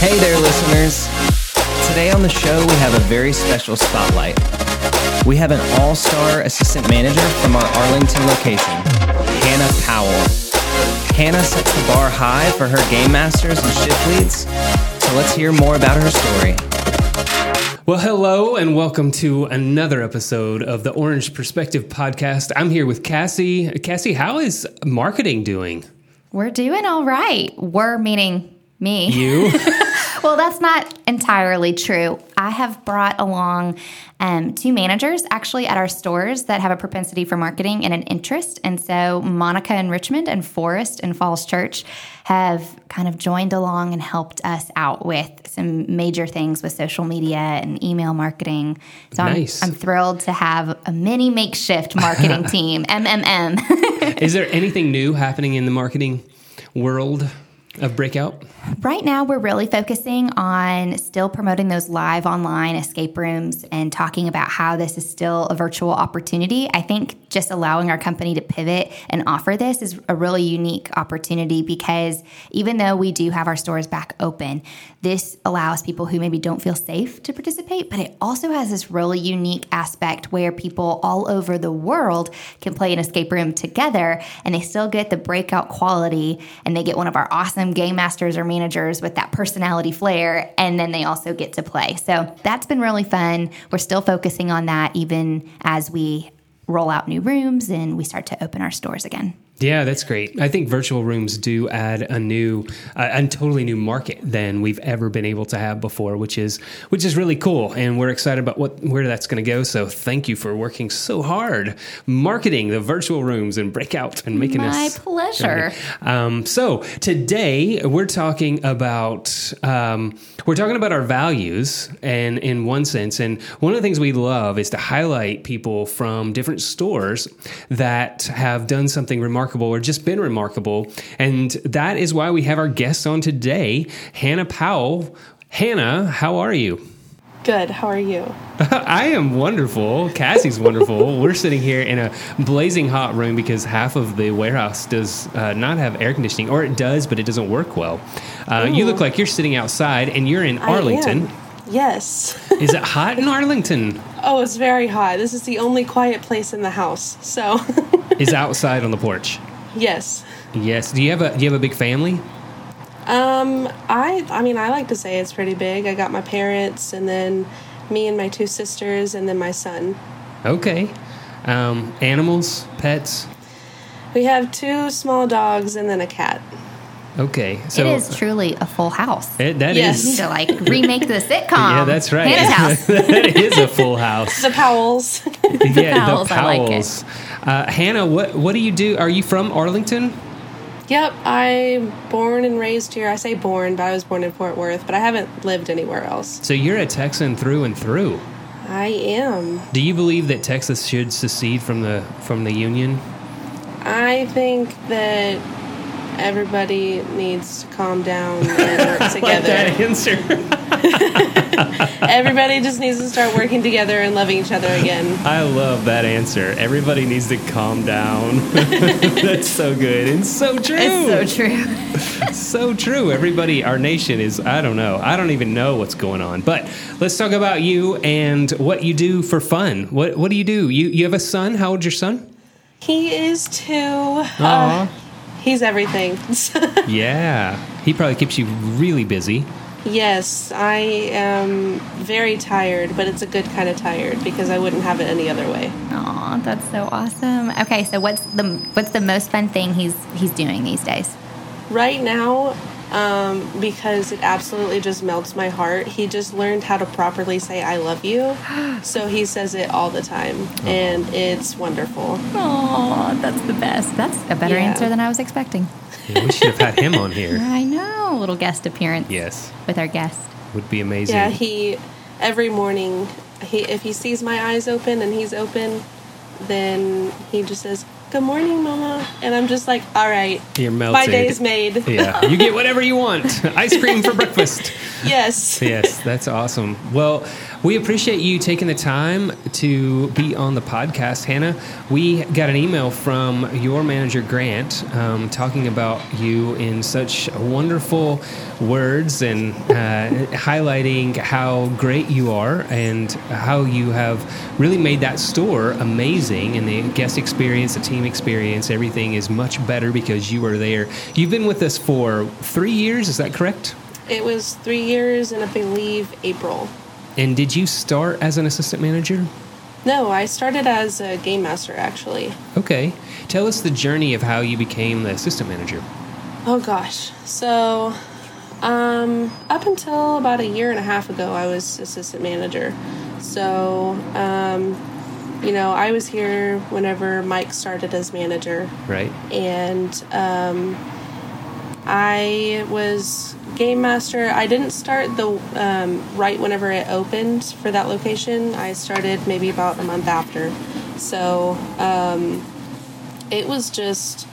Hey there, listeners. Today on the show, we have a very special spotlight. We have an all star assistant manager from our Arlington location, Hannah Powell. Hannah sets the bar high for her game masters and shift leads, so let's hear more about her story. Well, hello, and welcome to another episode of the Orange Perspective Podcast. I'm here with Cassie. Cassie, how is marketing doing? We're doing all right. We're meaning me. You? well, that's not entirely true. I have brought along um, two managers actually at our stores that have a propensity for marketing and an interest. And so Monica in Richmond and Forrest in Falls Church have kind of joined along and helped us out with some major things with social media and email marketing. So Nice. I'm, I'm thrilled to have a mini makeshift marketing team, MMM. is there anything new happening in the marketing world of Breakout? Right now, we're really focusing on still promoting those live online escape rooms and talking about how this is still a virtual opportunity. I think just allowing our company to pivot and offer this is a really unique opportunity because even though we do have our stores back open, this allows people who maybe don't feel safe to participate, but it also has this really unique aspect where people all over the world can play an escape room together and they still get the breakout quality and they get one of our awesome game masters or managers with that personality flair and then they also get to play. So that's been really fun. We're still focusing on that even as we roll out new rooms and we start to open our stores again. Yeah, that's great. I think virtual rooms do add a new, uh, a totally new market than we've ever been able to have before, which is which is really cool, and we're excited about what where that's going to go. So thank you for working so hard, marketing the virtual rooms and breakout and making this. My us pleasure. Um, so today we're talking about um, we're talking about our values, and in one sense, and one of the things we love is to highlight people from different stores that have done something remarkable or just been remarkable, and that is why we have our guest on today, Hannah Powell. Hannah, how are you? Good. How are you? I am wonderful. Cassie's wonderful. We're sitting here in a blazing hot room because half of the warehouse does uh, not have air conditioning, or it does, but it doesn't work well. Uh, you look like you're sitting outside, and you're in I Arlington. Yes. Is it hot in Arlington? oh, it's very hot. This is the only quiet place in the house. So, Is outside on the porch? yes. Yes. Do you have a Do you have a big family? Um, I I mean, I like to say it's pretty big. I got my parents and then me and my two sisters and then my son. Okay. Um, animals, pets. We have two small dogs and then a cat. Okay. So it is truly a full house. it- that Yes. Is- need to like remake the sitcom. Yeah, that's right. Hannah's house. that is a full house. The Powells. yeah, Powells, the I like it. Uh, Hannah, what what do you do? Are you from Arlington? yep, I'm born and raised here. I say born, but I was born in Fort Worth, but I haven't lived anywhere else. So you're a Texan through and through. I am. Do you believe that Texas should secede from the from the Union? I think that everybody needs to calm down and work together. answer. everybody just needs to start working together and loving each other again. I love that answer. Everybody needs to calm down. That's so good and so true. It's so true. so true. Everybody, our nation is, I don't know. I don't even know what's going on. But let's talk about you and what you do for fun. What What do you do? You You have a son? How old's your son? He is too. Aw. Uh, he's everything. Yeah. He probably keeps you really busy. yes, I am very tired, but it's a good kind of tired because I wouldn't have it any other way. Aw, that's so awesome. Okay, so what's the what's the most fun thing he's he's doing these days? Right now, um, because it absolutely just melts my heart, he just learned how to properly say I love you. So he says it all the time, and it's wonderful. Oh, that's the best. That's a better Yeah. answer than I was expecting. Yeah, we should have had him on here. I know, a little guest appearance. Yes. with our guest. Would be amazing. Yeah, he every morning he if he sees my eyes open and he's open, then he just says, "Good morning, Mama," and I'm just like, "All right, You're melted. my day's made." yeah. You get whatever you want. Ice cream for breakfast. yes. yes, that's awesome. Well, we appreciate you taking the time to be on the podcast, Hannah. We got an email from your manager, Grant, um, talking about you in such wonderful words and uh, highlighting how great you are and how you have really made that store amazing and the guest experience, the team experience, everything is much better because you are there. You've been with us for three years, is that correct? It was three years and I believe April. And did you start as an assistant manager? No, I started as a game master actually. Okay. Tell us the journey of how you became the assistant manager. Oh gosh. So, um, up until about a year and a half ago, I was assistant manager. So, um, you know, I was here whenever Mike started as manager. Right. And um, I was game master. I didn't start the um, right whenever it opened for that location. I started maybe about a month after. So um, it was just,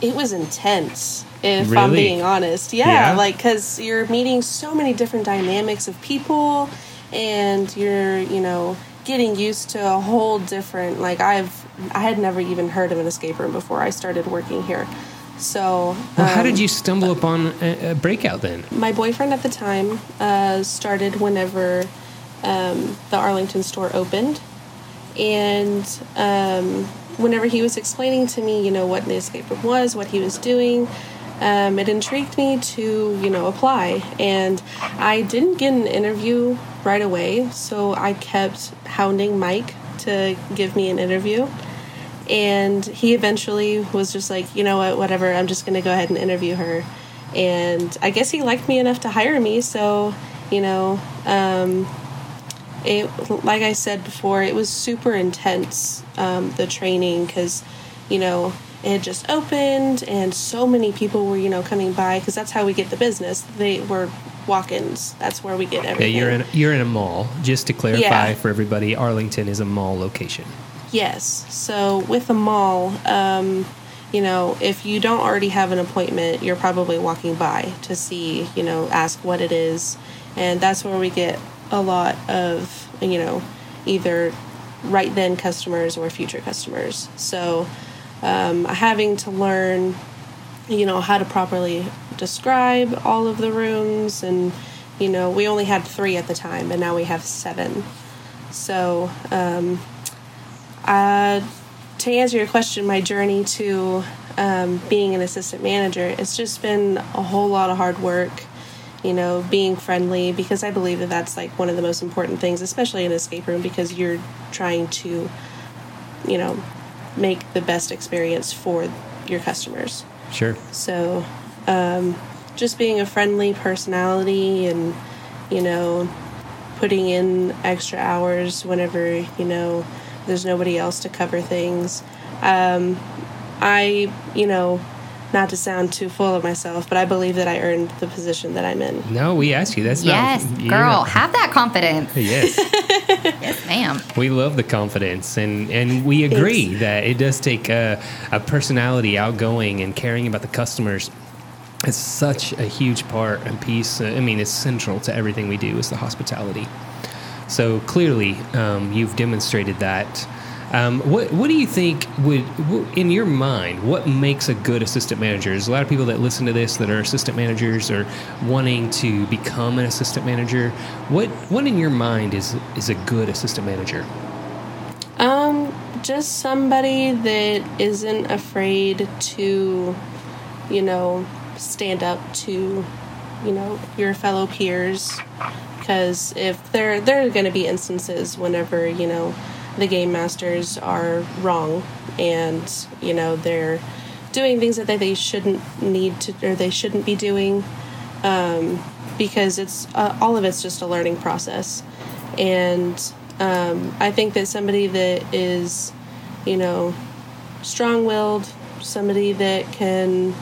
it was intense. If I'm being honest, yeah, Yeah? like because you're meeting so many different dynamics of people, and you're you know getting used to a whole different like I've I had never even heard of an escape room before I started working here. So Well, how um, did you stumble upon a, a breakout then? my boyfriend at the time uh, started whenever um, the Arlington store opened, and um, whenever he was explaining to me, you know, what the escape room was, what he was doing, um, it intrigued me to, you know, apply. And I didn't get an interview right away, so I kept hounding Mike to give me an interview. And he eventually was just like, you know what, whatever, I'm just going to go ahead and interview her. And I guess he liked me enough to hire me, so, you know, um, it like I said before, it was super intense um, the training because you know it had just opened and so many people were you know coming by because that's how we get the business. They were walk-ins. That's where we get Yeah, everything. you're in you're in a mall. Just to clarify Yeah. for everybody, Arlington is a mall location. Yes. So with a mall, um, you know, if you don't already have an appointment, you're probably walking by to see, you know, ask what it is, and that's where we get a lot of, you know, either right then customers or future customers. So um, having to learn, you know, how to properly describe all of the rooms, and you know, we only had three at the time, and now we have seven. So. Um, uh, to answer your question, my journey to um, being an assistant manager, it's just been a whole lot of hard work. You know, being friendly because I believe that that's like one of the most important things, especially in escape room, because you're trying to, you know, make the best experience for your customers. Sure. So, um, just being a friendly personality and, you know, putting in extra hours whenever, you know, there's nobody else to cover things. Um, I, you know, not to sound too full of myself, but I believe that I earned the position that I'm in. No, we asked you. That's Yes, not girl, not- have that confidence. yes, Yes, ma'am. we love the confidence, and and we agree Thanks. that it does take a, a personality, outgoing, and caring about the customers. It's such a huge part and piece. uh, I mean, it's central to everything we do is the hospitality. So clearly, um, you've demonstrated that. Um, what What do you think would, in your mind, what makes a good assistant manager? There's a lot of people that listen to this that are assistant managers or wanting to become an assistant manager. What What in your mind is is a good assistant manager? Um, just somebody that isn't afraid to, you know, stand up to, you know, your fellow peers. Because if there there are going to be instances whenever you know the game masters are wrong and you know they're doing things that they, shouldn't need to or they shouldn't be doing um, because it's uh, all of it's just a learning process and um, i think that somebody that is you know strong-willed somebody that can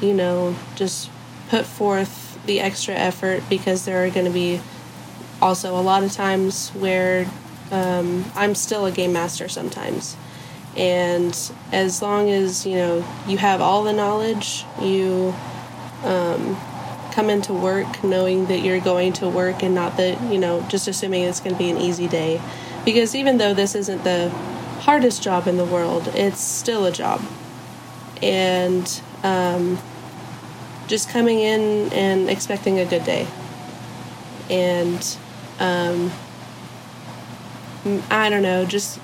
you know just put forth the extra effort because there are going to be also a lot of times where um, i'm still a game master sometimes and as long as you know you have all the knowledge you come into work knowing that you're going to work and not that, you know, just assuming it's going to be an easy day. Because even though this isn't the hardest job in the world, it's still a job. And um, just coming in and expecting a good day. And um, I don't know, just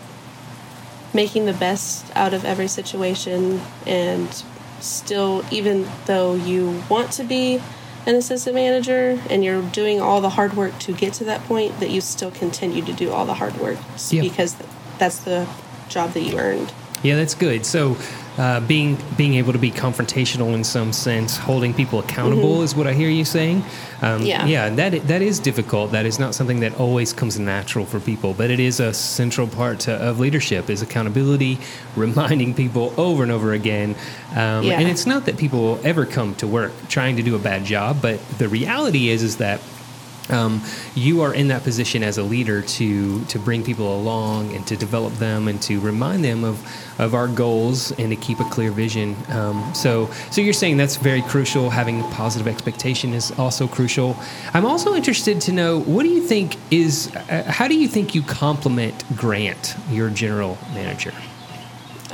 making the best out of every situation and still even though you want to be an assistant manager and you're doing all the hard work to get to that point that you still continue to do all the hard work Yeah. because that's the job that you earned Yeah, that's good. So, uh, being being able to be confrontational in some sense, holding people accountable is what I hear you saying. Um, Yeah. yeah, that that is difficult. That is not something that always comes natural for people, but it is a central part to, of leadership is accountability, reminding people over and over again. Um, Yeah. And it's not that people will ever come to work trying to do a bad job, but the reality is is that um, you are in that position as a leader to to bring people along and to develop them and to remind them of of our goals and to keep a clear vision. Um, so so you're saying that's very crucial. Having positive expectation is also crucial. I'm also interested to know what do you think is uh, how do you think you complement Grant, your general manager?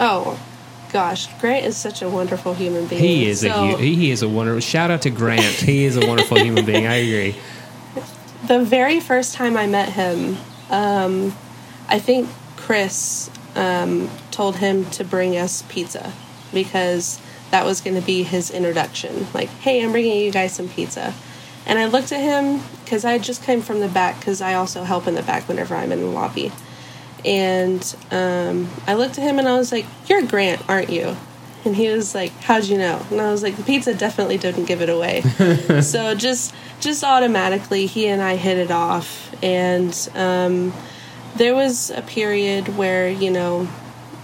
oh gosh grant is such a wonderful human being He is a So- hu- he is a wonderful. Shout out to Grant. He is a wonderful human being. I agree. The very first time I met him, um, I think Chris um, told him to bring us pizza because that was going to be his introduction. Like, hey, I'm bringing you guys some pizza. And I looked at him because I just came from the back because I also help in the back whenever I'm in the lobby. And um, I looked at him and I was like, You're Grant, aren't you? And he was like, How'd you know? And I was like, The pizza definitely didn't give it away. so just just automatically he and I hit it off. And um, there was a period where, you know,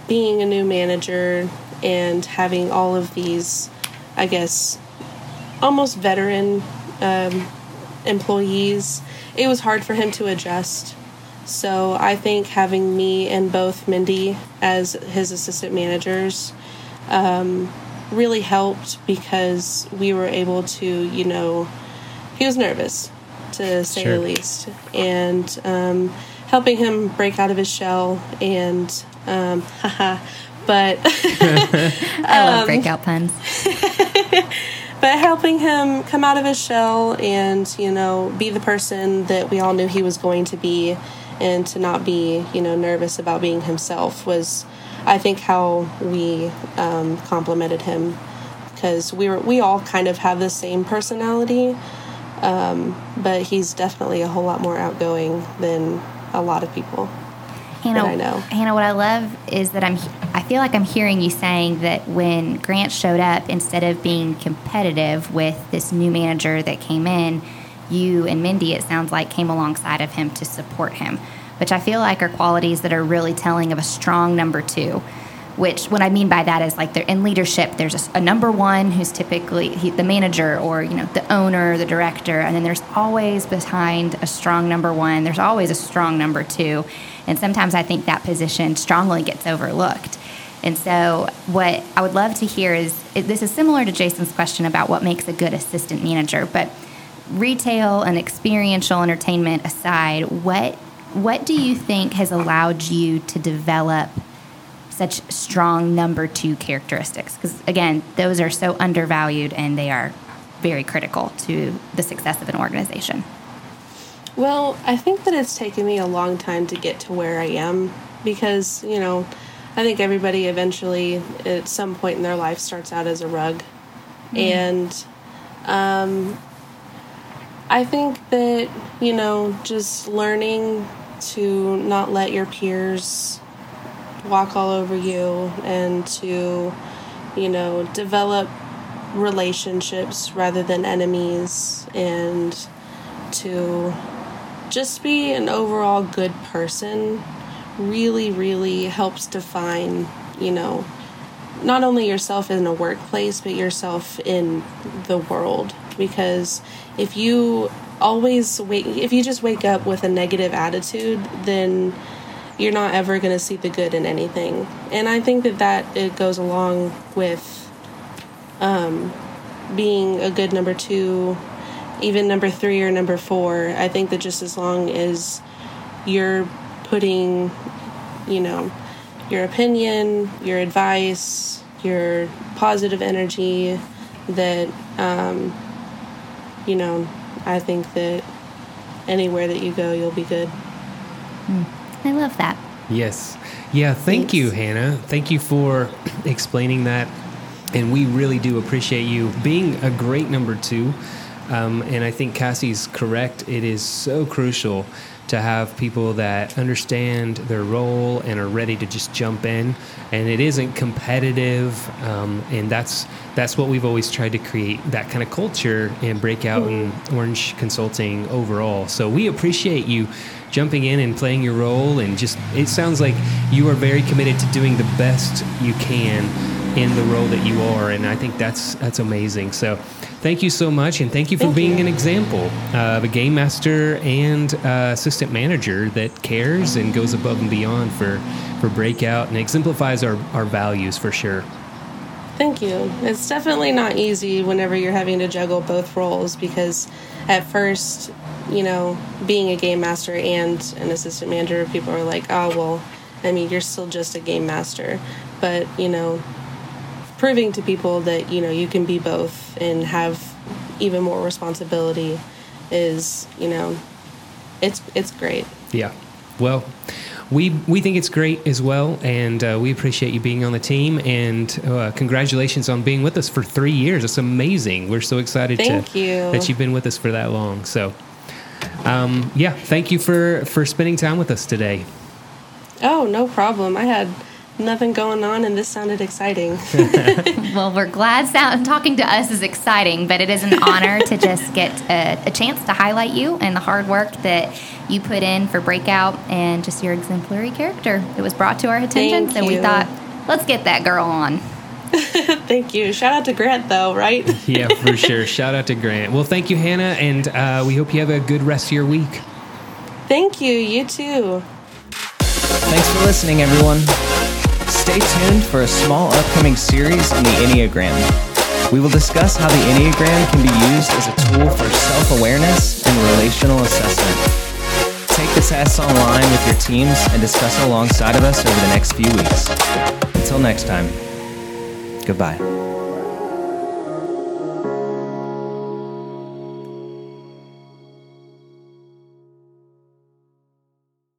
being a new manager and having all of these, I guess, almost veteran um, employees, it was hard for him to adjust. So I think having me and both Mindy as his assistant managers um, really helped because we were able to, you know, he was nervous to say Sure. the least, and um, helping him break out of his shell and um, haha, but I Um, love breakout puns. but helping him come out of his shell and you know be the person that we all knew he was going to be and to not be you know nervous about being himself was i think how we um, complemented him because we were we all kind of have the same personality um, but he's definitely a whole lot more outgoing than a lot of people Hannah, I know. Hannah, what I love is that I'm. I feel like I'm hearing you saying that when Grant showed up, instead of being competitive with this new manager that came in, you and Mindy, it sounds like, came alongside of him to support him, which I feel like are qualities that are really telling of a strong number two. Which, what I mean by that is like they're in leadership. There's a number one who's typically he, the manager or you know the owner, the director, and then there's always behind a strong number one. There's always a strong number two, and sometimes I think that position strongly gets overlooked. And so, what I would love to hear is this is similar to Jason's question about what makes a good assistant manager, but retail and experiential entertainment aside, what what do you think has allowed you to develop such strong number two characteristics? Because again, those are so undervalued and they are very critical to the success of an organization. Well, I think that it's taken me a long time to get to where I am because, you know, I think everybody eventually at some point in their life starts out as a rug. And um, I think that, you know, just learning to not let your peers walk all over you and to, you know, develop relationships rather than enemies and to just be an overall good person really really helps define you know not only yourself in a workplace but yourself in the world because if you always wake if you just wake up with a negative attitude then you're not ever going to see the good in anything and i think that that it goes along with um, being a good number two even number three or number four. I think that just as long as you're putting, you know, your opinion, your advice, your positive energy, that, um, you know, I think that anywhere that you go, you'll be good. I love that. Yes. Yeah. Thank you, Hannah. Thank you for explaining that. And we really do appreciate you being a great number two. Um, and I think Cassie's correct. It is so crucial to have people that understand their role and are ready to just jump in. And it isn't competitive. Um, and that's that's what we've always tried to create that kind of culture and breakout in Orange Consulting overall. So we appreciate you jumping in and playing your role and just it sounds like you are very committed to doing the best you can in the role that you are and i think that's that's amazing so thank you so much and thank you for Thank being you. an example of a game master and uh, assistant manager that cares and goes above and beyond for for breakout and exemplifies our, our values for sure Thank you. It's definitely not easy whenever you're having to juggle both roles because at first, you know, being a game master and an assistant manager, people are like, oh, well, I mean, you're still just a game master. But, you know, proving to people that, you know, you can be both and have even more responsibility is, you know, it's it's great. Yeah. Well, we we think it's great as well, and uh, we appreciate you being on the team. And uh, congratulations on being with us for three years. It's amazing. We're so excited Thank to, you. that you've been with us for that long. So, um, yeah, thank you for for spending time with us today. Oh, no problem. I had nothing going on and this sounded exciting. Well, we're glad sound, talking to us is exciting, but it is an honor to just get a, a chance to highlight you and the hard work that you put in for Breakout and just your exemplary character. It was brought to our attention, Thank so we thought, let's get that girl on. Thank you. Shout out to Grant though, right? Yeah, for sure. Shout out to Grant. Well, thank you, Hannah, and uh, we hope you have a good rest of your week. Thank you. You too. Thanks for listening, everyone. Stay tuned for a small upcoming series on the Enneagram. We will discuss how the Enneagram can be used as a tool for self awareness and relational assessment. Take the tests online with your teams and discuss alongside of us over the next few weeks. Until next time, goodbye.